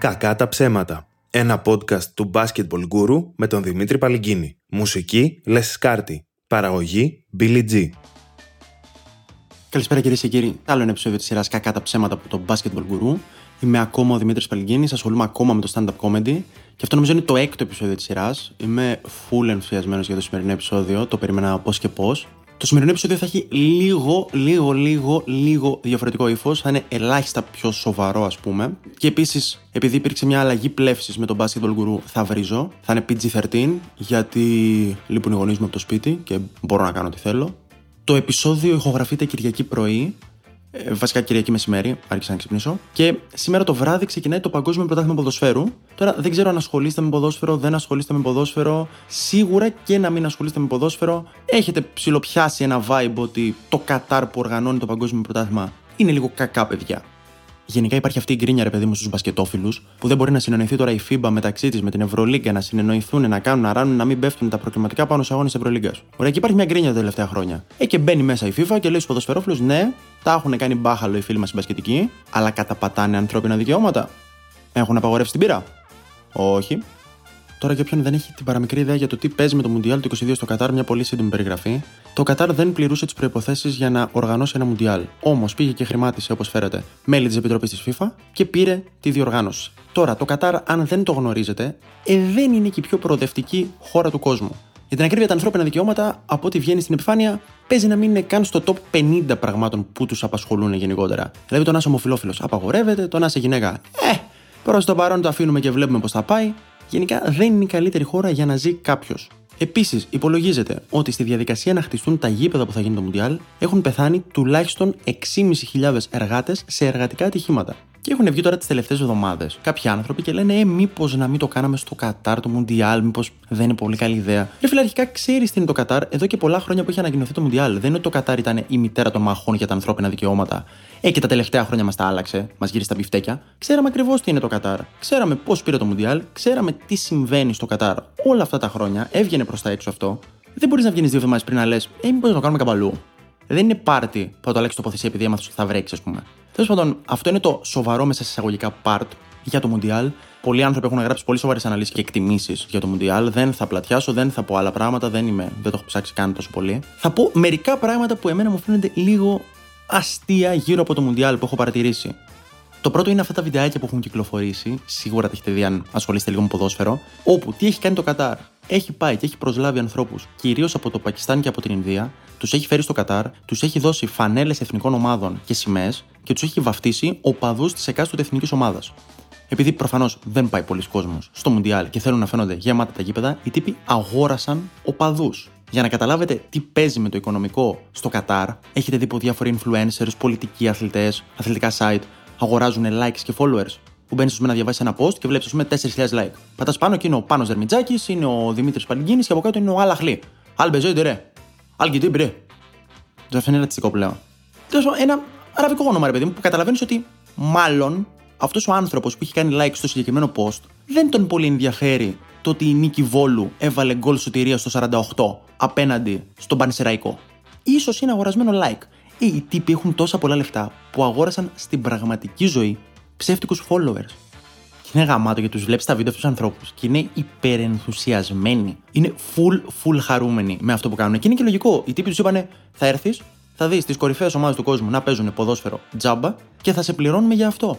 Κακά τα ψέματα. Ένα podcast του Basketball Guru με τον Δημήτρη Παλυγκίνη. Μουσική Λες Σκάρτη. Παραγωγή Billy G. Καλησπέρα κυρίες και κύριοι. Άλλο ένα επεισόδιο της σειράς Κακά τα ψέματα από το Basketball Guru. Είμαι ακόμα ο Δημήτρης Παλυγκίνη, ασχολούμαι ακόμα με το stand-up comedy και αυτό νομίζω είναι το έκτο επεισόδιο της σειράς. Είμαι full ενθουσιασμένος για το σημερινό επεισόδιο, το περίμενα πώς και πώς. Το σημερινό επεισόδιο θα έχει λίγο, λίγο, λίγο, λίγο διαφορετικό ύφος. Θα είναι ελάχιστα πιο σοβαρό, ας πούμε. Και επίσης, επειδή υπήρξε μια αλλαγή πλεύσης με τον Basketball Guru, θα βρίζω. Θα είναι PG-13, γιατί λείπουν οι γονείς μου από το σπίτι και μπορώ να κάνω ό,τι θέλω. Το επεισόδιο ηχογραφείται Κυριακή πρωί ε, βασικά Κυριακή μεσημέρι, άρχισα να ξυπνήσω. Και σήμερα το βράδυ ξεκινάει το Παγκόσμιο Πρωτάθλημα Ποδοσφαίρου. Τώρα δεν ξέρω αν ασχολείστε με ποδόσφαιρο, δεν ασχολείστε με ποδόσφαιρο. Σίγουρα και να μην ασχολείστε με ποδόσφαιρο, έχετε ψιλοπιάσει ένα vibe ότι το Κατάρ που οργανώνει το Παγκόσμιο Πρωτάθλημα είναι λίγο κακά παιδιά. Γενικά υπάρχει αυτή η γκρίνια, ρε παιδί μου, στους μπασκετόφιλους, που δεν μπορεί να συνεννοηθεί τώρα η FIBA μεταξύ της με την Ευρωλίγκα, να συνεννοηθούν, να κάνουν, να ράνουν, να μην πέφτουν τα προκριματικά πάνω σε αγώνες Ευρωλίγκας. Ωραία, και υπάρχει μια γκρίνια τα τελευταία χρόνια. Ε, και μπαίνει μέσα η FIFA και λέει στους ποδοσφαιρόφιλους, ναι, τα έχουν κάνει μπάχαλο οι φίλοι μας οι μπασκετικοί, αλλά καταπατάνε ανθρώπινα δικαιώματα. Έχουν απαγορεύσει την πύρα. Όχι. Τώρα για όποιον δεν έχει την παραμικρή ιδέα για το τι παίζει με το Μουντιάλ του 22 στο Κατάρ, μια πολύ σύντομη περιγραφή. Το Κατάρ δεν πληρούσε τις προποθέσει για να οργανώσει ένα Μουντιάλ. Όμως πήγε και χρημάτισε, όπως φέρετε, μέλη της Επιτροπής της FIFA και πήρε τη διοργάνωση. Τώρα, το Κατάρ, αν δεν το γνωρίζετε, ε, δεν είναι και η πιο προοδευτική χώρα του κόσμου. Για την ακρίβεια, τα ανθρώπινα δικαιώματα, από ό,τι βγαίνει στην επιφάνεια, παίζει να μην είναι καν στο top 50 πραγμάτων που τους απασχολούν γενικότερα. Δηλαδή, το να είσαι ομοφυλόφιλο απαγορεύεται, το να είσαι γυναίκα, ε, προς το παρόν το αφήνουμε και βλέπουμε πώς θα πάει. Γενικά, δεν είναι η καλύτερη χώρα για να ζει κάποιος. Επίσης, υπολογίζεται ότι στη διαδικασία να χτιστούν τα γήπεδα που θα γίνει το Μουντιάλ έχουν πεθάνει τουλάχιστον 6.500 εργάτες σε εργατικά ατυχήματα. Και έχουν βγει τώρα τις τελευταίες εβδομάδες κάποιοι άνθρωποι και λένε, Ε, μήπως να μην το κάναμε στο Κατάρ, το Μουντιάλ, μήπως δεν είναι πολύ καλή ιδέα. Ρε φίλε, αρχικά ξέρεις τι είναι το Κατάρ εδώ και πολλά χρόνια που είχε ανακοινωθεί το Μουντιάλ. Δεν είναι ότι το Κατάρ ήταν η μητέρα των μαχών για τα ανθρώπινα δικαιώματα. Ε, και τα τελευταία χρόνια μας τα άλλαξε, μας γύρισε τα μπιφτέκια. Ξέραμε ακριβώς τι είναι το Κατάρ. Ξέραμε πώς πήρε το Μουντιάλ, ξέραμε τι συμβαίνει στο Κατάρ όλα αυτά τα χρόνια. Έβγαινε προς τα έξω αυτό. Δεν μπορείς να βγει δύο εβδομάδες πριν να λες, Ε, μήπως να το κάνουμε καμπαλού. Δεν είναι πάρτι που θα το αλλάξει τοποθεσία επειδή έμαθες ότι θα βρέξεις, ας πούμε. Τέλος πάντων, αυτό είναι το σοβαρό μέσα σε εισαγωγικά part για το Μουντιάλ. Πολλοί άνθρωποι έχουν γράψει πολύ σοβαρές αναλύσεις και εκτιμήσεις για το Μουντιάλ. Δεν θα πλατιάσω, δεν θα πω άλλα πράγματα, δεν, είμαι, δεν το έχω ψάξει καν τόσο πολύ. Θα πω μερικά πράγματα που εμένα μου φαίνονται λίγο αστεία γύρω από το Μουντιάλ που έχω παρατηρήσει. Το πρώτο είναι αυτά τα βιντεάκια που έχουν κυκλοφορήσει. Σίγουρα τα έχετε δει αν ασχολείστε λίγο με ποδόσφαιρο. Όπου τι έχει κάνει το Κατάρ. Έχει πάει και έχει προσλάβει ανθρώπους, κυρίως από το Πακιστάν και από την Ινδία, τους έχει φέρει στο Κατάρ, τους έχει δώσει φανέλες εθνικών ομάδων και σημαίες και τους έχει βαφτίσει οπαδούς της εκάστοτε εθνικής ομάδας. Επειδή προφανώς δεν πάει πολλοί κόσμος στο Μουντιάλ και θέλουν να φαίνονται γεμάτα τα γήπεδα, οι τύποι αγόρασαν οπαδούς. Για να καταλάβετε τι παίζει με το οικονομικό στο Κατάρ, έχετε δει που διάφοροι influencers, πολιτικοί αθλητές, αθλητικά site αγοράζουν likes και followers. Που μπαίνεις να διαβάσεις ένα post και βλέπεις, ας πούμε, 4.000 like. Πατάς πάνω και είναι ο Πάνος Δερμιτζάκης, είναι ο Δημήτρης Παλιγκίνης και από κάτω είναι ο Αλαχλή. Αλμπεζόιντε ρε. Αλγκητή μπρε. Δεν φαίνεται ρατσιστικό πλέον. Τέλος ένα αραβικό όνομα, ρε παιδί μου, που καταλαβαίνεις ότι μάλλον αυτός ο άνθρωπος που έχει κάνει like στο συγκεκριμένο post δεν τον πολύ ενδιαφέρει το ότι η Νίκη Βόλου έβαλε γκολ σωτηρία στο 48 απέναντι στον Πανσεραϊκό. Ίσως είναι αγορασμένο like. Ε, οι τύποι έχουν τόσα πολλά λεφτά που αγόρασαν στην πραγματική ζωή ψεύτικους followers. Και είναι γαμάτο γιατί τους βλέπεις τα βίντεο αυτούς τους ανθρώπους και είναι υπερενθουσιασμένοι. Είναι full, full χαρούμενοι με αυτό που κάνουν. Και είναι και λογικό. Οι τύποι τους είπανε, θα έρθεις, θα δεις τις κορυφαίες ομάδες του κόσμου να παίζουν ποδόσφαιρο τζάμπα και θα σε πληρώνουμε για αυτό.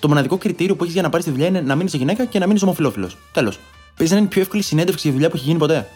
Το μοναδικό κριτήριο που έχεις για να πάρεις τη δουλειά είναι να μείνεις γυναίκα και να μείνεις ομοφυλόφιλο. Τέλος. Παίζει να είναι η πιο εύκολη συνέντευξη για δουλειά που έχει γίνει ποτέ.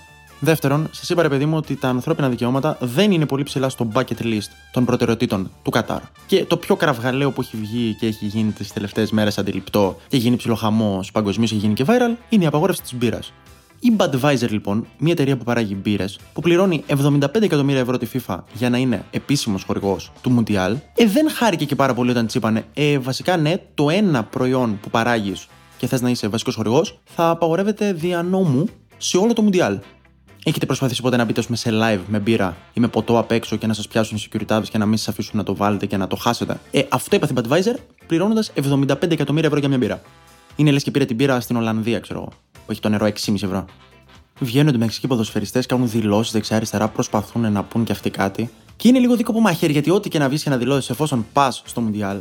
Δεύτερον, σας είπα ρε παιδί μου ότι τα ανθρώπινα δικαιώματα δεν είναι πολύ ψηλά στο bucket list των προτεραιοτήτων του Κατάρ. Και το πιο κραυγαλαίο που έχει βγει και έχει γίνει τις τελευταίες μέρες αντιληπτό και έχει γίνει ψιλοχαμός παγκοσμίως, έχει γίνει και viral, είναι η απαγόρευση της μπύρας. Η Budweiser λοιπόν, μια εταιρεία που παράγει μπύρες, που πληρώνει 75 εκατομμύρια ευρώ τη FIFA για να είναι επίσημος χορηγός του Mundial, ε, δεν χάρηκε και πάρα πολύ όταν της είπανε, Ε, βασικά ναι, το ένα προϊόν που παράγεις και θες να είσαι βασικός χορηγός, θα απαγορεύεται δια νόμου σε όλο το Mundial. Έχετε προσπαθήσει ποτέ να μπείτε σε live με μπύρα ή με ποτό απ' έξω και να σας πιάσουν οι security και να μην σας αφήσουν να το βάλετε και να το χάσετε; Ε, αυτό έπαθε η Budweiser πληρώνοντα 75 εκατομμύρια ευρώ για μια μπύρα. Είναι λες και πήρε την μπύρα στην Ολλανδία, ξέρω εγώ, που έχει το νερό 6,5 ευρώ. Βγαίνουν μεξικοί ποδοσφαιριστές, κάνουν δηλώσεις δεξιά-αριστερά, προσπαθούν να πούν και αυτοί κάτι. Και είναι λίγο δίκοπο μαχαίρι γιατί ό,τι και να βγεις και να δηλώσεις εφόσον πας στο Μουντιάλ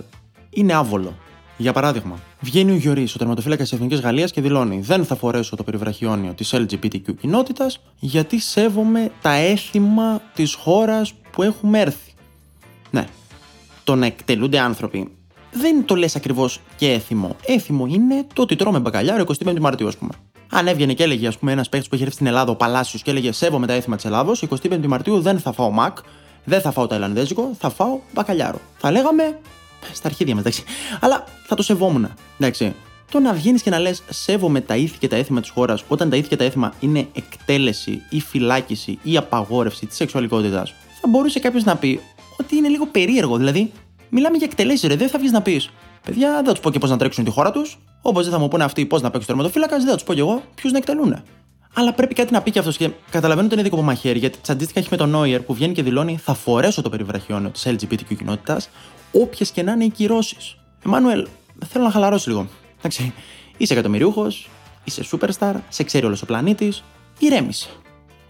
είναι άβολο. Για παράδειγμα, βγαίνει ο Γιωρή, ο τερματοφύλακας της Εθνικής Γαλλίας και δηλώνει: Δεν θα φορέσω το περιβραχιόνιο της LGBTQ κοινότητας γιατί σέβομαι τα έθιμα της χώρας που έχουμε έρθει. Ναι. Το να εκτελούνται άνθρωποι δεν το λες ακριβώς και έθιμο. Έθιμο είναι το ότι τρώμε μπακαλιάρο 25 Μαρτίου, ας πούμε. Αν έβγαινε και έλεγε, ας πούμε, ένας παίχτης που έχει έρθει στην Ελλάδα, ο Παλάσιος, και έλεγε Σέβομαι τα έθιμα της Ελλάδος, 25 Μαρτίου δεν θα φάω μακ, δεν θα φάω ταϊλανδέζικο, θα φάω μπακαλιάρο. Θα λέγαμε. Στα αρχίδια μας, εντάξει. Αλλά θα το σεβόμουν. Εντάξει. Το να βγαίνεις και να λες Σέβομαι τα ήθη και τα έθιμα της χώρας, όταν τα ήθη και τα έθιμα είναι εκτέλεση ή φυλάκιση ή απαγόρευση της σεξουαλικότητας, θα μπορούσε κάποιος να πει ότι είναι λίγο περίεργο. Δηλαδή, μιλάμε για εκτελέσεις, ρε. Δεν θα βγεις να πεις Παιδιά, δεν θα τους πω και πώς να τρέξουν τη χώρα τους. Όπως δεν θα μου πούνε αυτοί πώς να παίξουν τερματοφύλακας, δεν θα τους πω και εγώ ποιους να εκτελούν. Αλλά πρέπει κάτι να πει και αυτός και καταλαβαίνω ότι είναι δίκοπο μαχαίρι, γιατί τσαντίστηκα έχει με τον Νόιερ που βγαίνει και δηλώνει Θα φορέσω το περιβραχιόνιο της LGBTQ κοινότητας, όποιες και να είναι οι κυρώσεις. Εμμάνουελ, θέλω να χαλαρώσει λίγο. Εντάξει, είσαι εκατομμυριούχος, είσαι superstar, σε ξέρει όλος ο πλανήτης, ηρέμησε.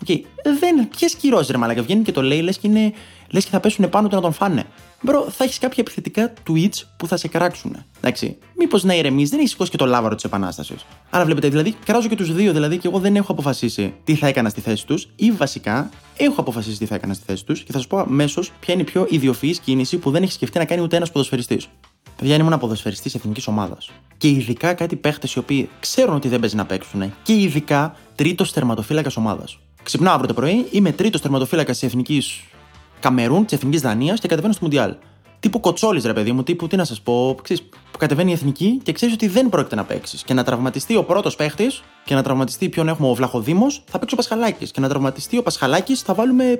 Okay. Δεν, ποιες κυρώσεις ρε Μαλάκα, βγαίνει και το λέει, λες και, είναι, λες και θα πέσουν πάνω του να τον φάνε. Μπρο, θα έχεις κάποια επιθετικά tweets που θα σε κράξουν. Εντάξει. Μήπως να ηρεμείς, δεν έχεις σηκώσει και το λάβαρο της Επανάστασης. Άρα βλέπετε, δηλαδή, κράζω και τους δύο, δηλαδή, και εγώ δεν έχω αποφασίσει τι θα έκανα στη θέση τους, ή βασικά έχω αποφασίσει τι θα έκανα στη θέση τους και θα σας πω αμέσως ποια είναι η πιο ιδιοφυής κίνηση που δεν έχει σκεφτεί να κάνει ούτε ένας ποδοσφαιριστής. Παιδιά, ήμουν ποδοσφαιριστής εθνικής ομάδας. Και ειδικά κάτι παίχτες οι οποίοι ξέρουν ότι δεν παίζει να παίξουν. Και ειδικά τρίτος τερματοφύλακας ομάδας. Ξυπνάω αύριο το πρωί, είμαι τρίτος τερματοφύλακας της εθνικής Καμερούν, της εθνικής Δανίας και κατεβαίνω στο Μουντιάλ. Τύπου κοτσόλης, ρε παιδί μου, τύπου τι να σας πω, ξέρεις, που κατεβαίνει η εθνική και ξέρεις ότι δεν πρόκειται να παίξει. Και να τραυματιστεί ο πρώτος παίχτης και να τραυματιστεί ποιον έχουμε ο Βλαχοδήμος, θα παίξει ο Πασχαλάκης. Και να τραυματιστεί ο Πασχαλάκης, θα βάλουμε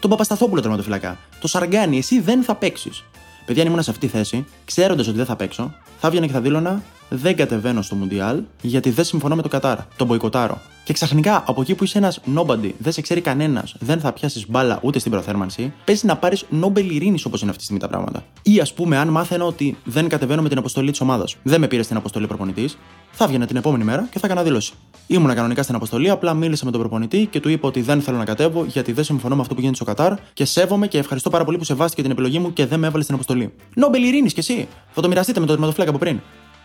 τον Παπασταθόπουλο τερματοφυλακά. Το Σαργκάνι, εσύ δεν θα παίξεις. Παιδιά, αν ήμουν σε αυτή τη θέση, ξέροντας ότι δεν θα παίξω, θα έβγαινα και θα δήλωνα δεν κατεβαίνω στο Μουντιάλ γιατί δεν συμφωνώ με το Κατάρ. Τον μποϊκοτάρω. Και ξαφνικά από εκεί που είσαι ένας nobody, δεν σε ξέρει κανένας, δεν θα πιάσεις μπάλα ούτε στην προθέρμανση, παίζεις να πάρεις Νόμπελ ειρήνης όπως είναι αυτή τη στιγμή τα πράγματα. Ή ας πούμε, αν μάθαινα ότι δεν κατεβαίνω με την αποστολή της ομάδας, δεν με πήρε στην αποστολή προπονητής, θα έβγαινα την επόμενη μέρα και θα έκανα δήλωση. Ήμουνα κανονικά στην αποστολή, απλά μίλησα με τον προπονητή και του είπα ότι δεν θέλω να κατέβω γιατί δεν συμφωνώ με αυτό που γίνεται στο Κατάρ και σέβομαι και ευχαριστώ πάρα πολύ που σεβάστηκε την επιλογή μου και δεν με έβαλε στην αποστολή. Νόμπελ ειρήνης κι εσύ. Θα το μοιραστείτε με το τερματοφυλάκι από πριν.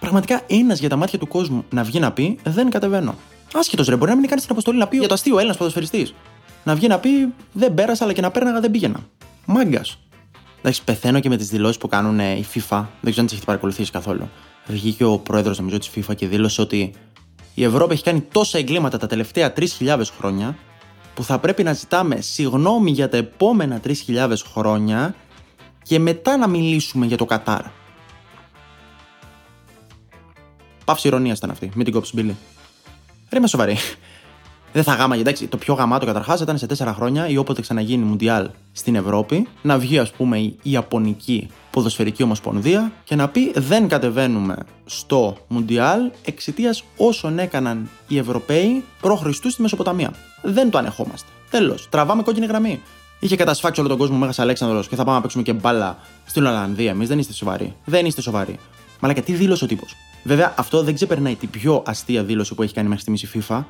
Πραγματικά ένας για τα μάτια του κόσμου να βγει να πει δεν κατεβαίνω. Άσχετος ρε, μπορεί να μην κάνει την αποστολή να πει για το αστείο Έλληνας ποδοσφαιριστής. Να βγει να πει δεν πέρασα, αλλά και να πέρναγα δεν πήγαινα. Μάγκας. Εντάξει, πεθαίνω και με τις δηλώσεις που κάνουν η FIFA. Δεν ξέρω αν τις έχετε παρακολουθήσει καθόλου. Βγήκε ο πρόεδρος, νομίζω, της FIFA και δήλωσε ότι η Ευρώπη έχει κάνει τόσα εγκλήματα τα τελευταία 3.000 χρόνια που θα πρέπει να ζητάμε συγγνώμη για τα επόμενα 3.000 χρόνια και μετά να μιλήσουμε για το Κατάρ. Παύση ηρωνίας ήταν αυτή. Μην την κόψεις, Μπίλι. Ρε, είμαι σοβαρή. Δεν θα γάμα, εντάξει. Το πιο γαμάτο καταρχάς ήταν σε τέσσερα χρόνια ή όποτε ξαναγίνει Μουντιάλ στην Ευρώπη να βγει, ας πούμε, η Ιαπωνική Ποδοσφαιρική Ομοσπονδία και να πει δεν κατεβαίνουμε στο Μουντιάλ εξαιτίας όσων έκαναν οι Ευρωπαίοι προ Χριστού στη Μεσοποταμία. Δεν το ανεχόμαστε. Τέλος. Τραβάμε κόκκινη γραμμή. Είχε κατασφάξει όλο τον κόσμο Μέγας Αλέξανδρος και θα πάμε να παίξουμε και μπάλα στην Ολλανδία. Εμείς δεν είστε σοβαροί. Δεν είστε σοβαροί. Μαλάκα, τι δήλωσε ο τύπος; Βέβαια, αυτό δεν ξεπερνάει την πιο αστεία δήλωση που έχει κάνει μέχρι στιγμής η FIFA,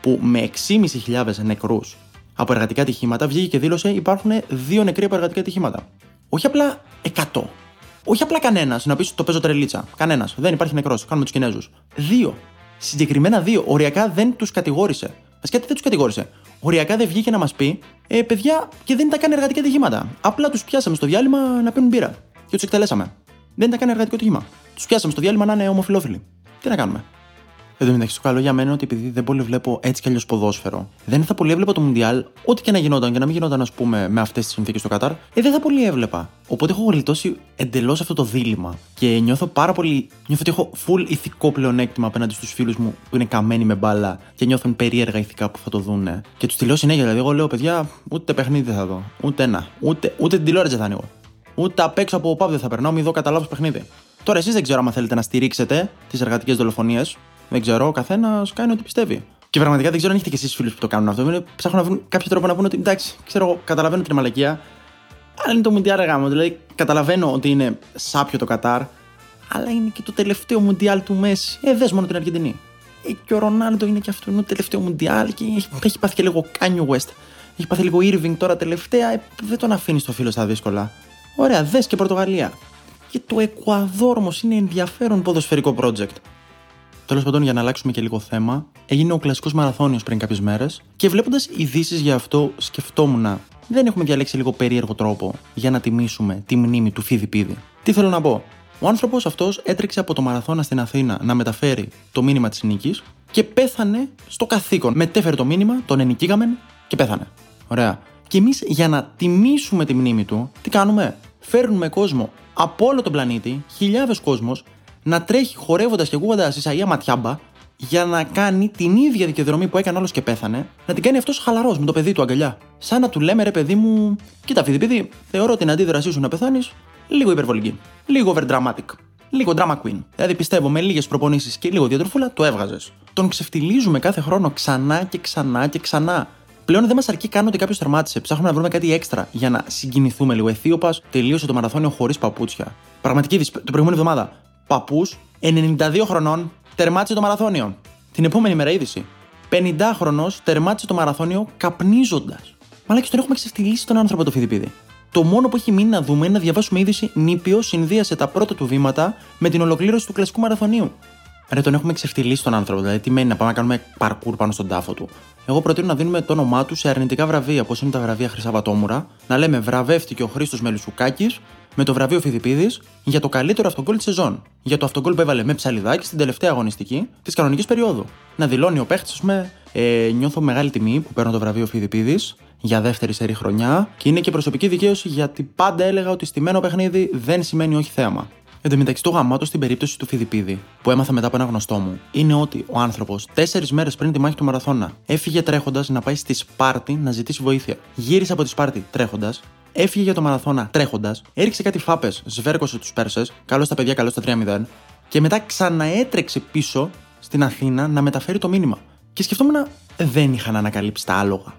που με 6.500 νεκρούς από εργατικά ατυχήματα βγήκε και δήλωσε υπάρχουν δύο νεκροί από εργατικά ατυχήματα. Όχι απλά 100. Όχι απλά κανένας να πεις το παίζω τρελίτσα. Κανένας. Δεν υπάρχει νεκρός. Κάνουμε τους Κινέζους. Δύο. Συγκεκριμένα δύο. Οριακά δεν τους κατηγόρησε. Βασικά δεν τους κατηγόρησε. Οριακά δεν βγήκε να μας πει, ε, παιδιά, και δεν ήταν καν εργατικά ατυχήματα. Απλά τους πιάσαμε στο διάλειμμα να πίνουν μπύρα. Και τους εκτελέσαμε. Δεν ήταν καν εργατικό ατύχημα. Τους πιάσαμε στο διάλειμμα να είναι ομοφυλόφιλοι. Τι να κάνουμε; Εν τω μεταξύ, το καλό για μένα είναι ότι επειδή δεν πολύ βλέπω έτσι κι αλλιώς ποδόσφαιρο, δεν θα πολύ έβλεπα το Μουντιάλ, ό,τι και να γινόταν και να μην γινόταν, ας πούμε, με αυτές τις συνθήκες στο Κατάρ, ε, δεν θα πολύ έβλεπα. Οπότε έχω γλιτώσει εντελώς αυτό το δίλημα και νιώθω πάρα πολύ. Νιώθω ότι έχω full ηθικό πλεονέκτημα απέναντι στους φίλους μου που είναι καμένοι με μπάλα και νιώθουν περίεργα ηθικά που θα το δούνε. Και τους τη συνέχεια, δηλαδή, εγώ λέω, παιδιά, ούτε παιχνίδι θα δω, ούτε ένα, ούτε, ούτε την τηλεόραση θα ανοίγω. Ούτε απ' έξω από ο δεν θα περνάω, μη δω κατά λάθο παιχνίδι. Τώρα εσείς δεν ξέρω αν θέλετε να στηρίξετε τις εργατικές δολοφονίες. Δεν ξέρω, ο καθένας κάνει ό,τι πιστεύει. Και πραγματικά δεν ξέρω αν έχετε και εσείς φίλους που το κάνουν αυτό. Ψάχνουν να βρουν κάποιο τρόπο να πούνε ότι εντάξει, ξέρω, καταλαβαίνω την μαλακία. Αλλά είναι το Μουντιάλ γάμο. Δηλαδή, καταλαβαίνω ότι είναι σάπιο το Κατάρ, αλλά είναι και το τελευταίο Μουντιάλ του Μέση. Ε, δες μόνο την Αργεντινή. Ε, και ο Ρονάλντο είναι και αυτό. Είναι το τελευταίο Μουντιάλ και έχει πάθει και λίγο Κάνιο West. Έχει πάθει λίγο Irving τώρα τελευταία. Ε, δεν τον αφήνεις το φίλο στα δύσκολα. Ωραία, δες και Πορτογαλία. Και το Εκουαδόρ όμως είναι ενδιαφέρον ποδοσφαιρικό project. Τέλος πάντων, για να αλλάξουμε και λίγο θέμα, έγινε ο κλασικός μαραθώνιος πριν κάποιες μέρες και βλέποντας ειδήσεις για αυτό, σκεφτόμουν δεν έχουμε διαλέξει λίγο περίεργο τρόπο για να τιμήσουμε τη μνήμη του Φιδιπίδη. Τι θέλω να πω; Ο άνθρωπος αυτός έτρεξε από το μαραθώνα στην Αθήνα να μεταφέρει το μήνυμα της νίκης και πέθανε στο καθήκον. Μετέφερε το μήνυμα, τον ενικήγαμε και πέθανε. Ωραία. Και εμείς για να τιμήσουμε τη μνήμη του, τι κάνουμε; Φέρνουμε κόσμο από όλο τον πλανήτη, χιλιάδες κόσμος, να τρέχει χορεύοντας και ακούγοντας Ισαία Ματιάμπα για να κάνει την ίδια δικαιοδρομή που έκανε άλλο και πέθανε, να την κάνει αυτός χαλαρός με το παιδί του αγκαλιά. Σαν να του λέμε ρε παιδί μου, κοίτα παιδί, θεωρώ την αντίδρασή σου να πεθάνεις λίγο υπερβολική. Λίγο overdramatic. Λίγο drama queen. Δηλαδή πιστεύω με λίγες προπονήσεις και λίγο διατροφούλα το έβγαζες. Τον ξεφτιλίζουμε κάθε χρόνο ξανά και ξανά και ξανά. Πλέον δεν μας αρκεί καν ότι κάποιος τερμάτισε. Ψάχνουμε να βρούμε κάτι έξτρα για να συγκινηθούμε λίγο. Αιθίωπας τελείωσε το μαραθώνιο χωρίς παπούτσια. Πραγματική την προηγούμενη εβδομάδα. Παππούς 92 χρονών τερμάτισε το μαραθώνιο. Την επόμενη μέρα είδηση. 50χρονο τερμάτισε το μαραθώνιο καπνίζοντας. Μαλάκι τον έχουμε ξεφτυλίσει τον άνθρωπο το Φιδιπίδη. Το μόνο που έχει μείνει να δούμε είναι να διαβάσουμε είδηση νήπιο συνδύασε τα πρώτα του βήματα με την ολοκλήρωση του κλασικού μαραθωνίου. Ρε, τον έχουμε ξεφτυλίσει τον άνθρωπο. Δηλαδή, τι μένει να πάμε να κάνουμε παρκούρ πάνω στον τάφο του. Εγώ προτείνω να δίνουμε το όνομά του σε αρνητικά βραβεία, όπως είναι τα βραβεία Χρυσαβατόμουρα, να λέμε βραβεύτηκε ο Χρήστος Μελουσουκάκης με το βραβείο Φιδιπίδης για το καλύτερο αυτογκόλ της σεζόν. Για το αυτογκόλ που έβαλε με ψαλιδάκι στην τελευταία αγωνιστική της κανονικής περίοδου. Να δηλώνει ο παίχτης, ας πούμε, ε, νιώθω μεγάλη τιμή που παίρνω το βραβείο Φιδιπίδης για δεύτερη σερή χρονιά και είναι και προσωπική δικαίωση γιατί πάντα έλεγα ότι στημένο παιχνίδι δεν σημαίνει όχι θέαμα. Εν τω μεταξύ, το γαμάτο στην περίπτωση του Φιδιπίδη, που έμαθα μετά από ένα γνωστό μου, είναι ότι ο άνθρωπος, τέσσερις μέρες πριν τη μάχη του Μαραθώνα, έφυγε τρέχοντας να πάει στη Σπάρτη να ζητήσει βοήθεια. Γύρισε από τη Σπάρτη τρέχοντας, έφυγε για το Μαραθώνα τρέχοντας, έριξε κάτι φάπες, σβέρκωσε τους Πέρσες, καλό στα παιδιά, καλό στα 3-0, και μετά ξαναέτρεξε πίσω στην Αθήνα να μεταφέρει το μήνυμα. Και σκεφτόμουν, δεν είχαν ανακαλύψει τα άλογα.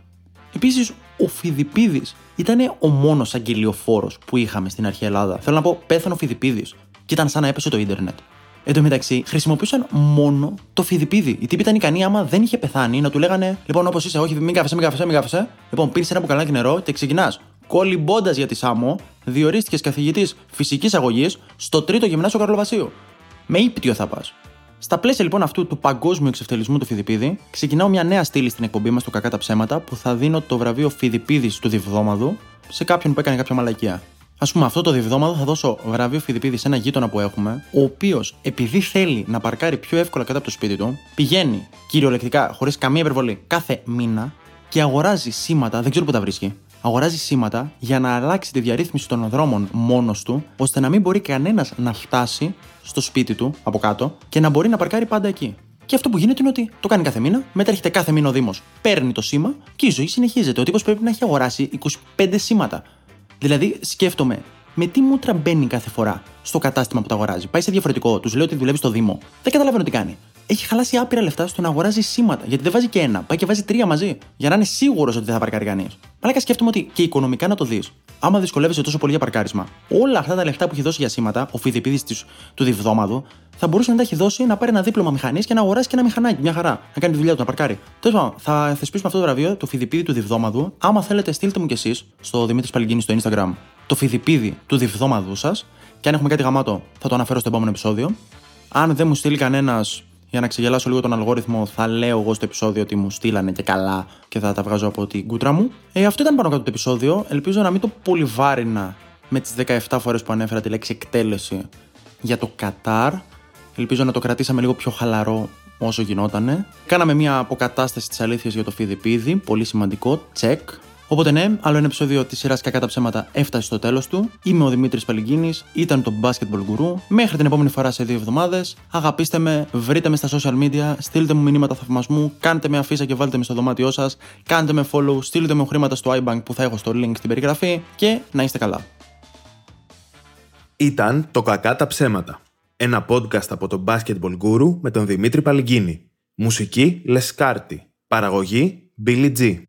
Επίσης, ο Φιδιπίδης ήταν ο μόνος αγγελιοφόρος που είχαμε στην αρχαία Ελλάδα. Θέλω να πω, πέθανε ο Φιδιπίδης και ήταν σαν να έπεσε το ίντερνετ. Εν τω μεταξύ, χρησιμοποιούσαν μόνο το φιδιπίδι. Η τύπη ήταν ικανή άμα δεν είχε πεθάνει να του λέγανε Λοιπόν, όπως είσαι, όχι, μην κάθεσαι, μην κάθεσαι, μην κάθεσαι. Λοιπόν, πίνει ένα μπουκαλάκι νερό και ξεκινάς. Κολυμπώντας για τη Σάμο, διορίστηκες καθηγητής φυσικής αγωγής στο τρίτο γυμνάσιο Καρλοβασίου. Με ύπτιο θα πας. Στα πλαίσια λοιπόν αυτού του παγκόσμιου εξευτελισμού του Φιδιπίδη, ξεκινάω μια νέα στήλη στην εκπομπή μας του Κακά τα Ψέματα που θα δίνω το βραβείο Φιδιπίδης του Διβδόμαδου σε κάποιον που έκανε κάποια μαλακία. Α πούμε, αυτό το διβδόματο θα δώσω βραβείο Φιδιπίδη σε ένα γείτονα που έχουμε, ο οποίος επειδή θέλει να παρκάρει πιο εύκολα κάτω από το σπίτι του, πηγαίνει κυριολεκτικά, χωρίς καμία υπερβολή, κάθε μήνα και αγοράζει σήματα, δεν ξέρω πού τα βρίσκει, αγοράζει σήματα για να αλλάξει τη διαρρύθμιση των δρόμων μόνος του, ώστε να μην μπορεί κανένας να φτάσει στο σπίτι του από κάτω και να μπορεί να παρκάρει πάντα εκεί. Και αυτό που γίνεται είναι ότι το κάνει κάθε μήνα, μετά έρχεται κάθε μήνα ο Δήμος, παίρνει το σήμα και η ζωή συνεχίζεται. Ο τύπος πρέπει να έχει αγοράσει 25 σήματα. Δηλαδή, σκέφτομαι, με τι μούτρα μπαίνει κάθε φορά στο κατάστημα που τα αγοράζει; Πάει σε διαφορετικό, τους λέει ότι δουλεύει στο Δήμο. Δεν καταλαβαίνω τι κάνει. Έχει χαλάσει άπειρα λεφτά στο να αγοράζει σήματα. Γιατί δεν βάζει και ένα, πάει και βάζει τρία μαζί. Για να είναι σίγουρος ότι δεν θα παρκάρει κανείς. Παλάκα σκέφτομαι ότι και οικονομικά να το δεις. Άμα δυσκολεύεσαι τόσο πολύ για παρκάρισμα, όλα αυτά τα λεφτά που έχει δώσει για σήματα, ο φιδεπίδη του διβδόμαδου, θα μπορούσε να τα έχει δώσει να πάρει ένα δίπλωμα μηχανής και να αγοράσει και ένα μηχανάκι. Μια χαρά. Να κάνει τη δουλειά του, να παρκάρει. Τέλος πάντων, θα θεσπίσουμε αυτό το βραβείο, το φιδεπίδη του διβδόμαδου. Άμα θέλετε, στείλτε μου κι εσείς στο Δημήτρης Παλγκίνη στο Instagram το φιδεπίδη του διβδόμαδου σας. Και αν έχουμε κάτι γαμάτο, θα το αναφέρω στο επόμενο επεισόδιο. Αν δεν μου στείλει κανένας για να ξεγελάσω λίγο τον αλγόριθμο, θα λέω εγώ στο επεισόδιο ότι μου στείλανε και καλά και θα τα βγάζω από την κούτρα μου. Ε, αυτό ήταν πάνω κάτω το επεισόδιο. Ελπίζω να μην το πολυβάρινα με τις 17 φορές που ανέφερα τη λέξη εκτέλεση για το Κατάρ. Ελπίζω να το κρατήσαμε λίγο πιο χαλαρό όσο γινότανε. Κάναμε μια αποκατάσταση της αλήθειας για το Φιδιπίδι, πολύ σημαντικό, check. Οπότε ναι, άλλο ένα επεισόδιο της σειράς Κακά τα ψέματα έφτασε στο τέλος του. Είμαι ο Δημήτρης Παλικίνη, ήταν το Basketball Guru. Μέχρι την επόμενη φορά σε δύο εβδομάδες. Αγαπήστε με, βρείτε με στα social media, στείλτε μου μηνύματα θαυμασμού, κάντε με αφίσα και βάλτε με στο δωμάτιό σας, κάντε με follow, στείλτε μου χρήματα στο iBank που θα έχω στο link στην περιγραφή και να είστε καλά. Ήταν το Κακά τα ψέματα. Ένα podcast από το Basketball Guru με τον Δημήτρη Παλικίνη. Μουσική Λεσκάρτη. Παραγωγή Billy G.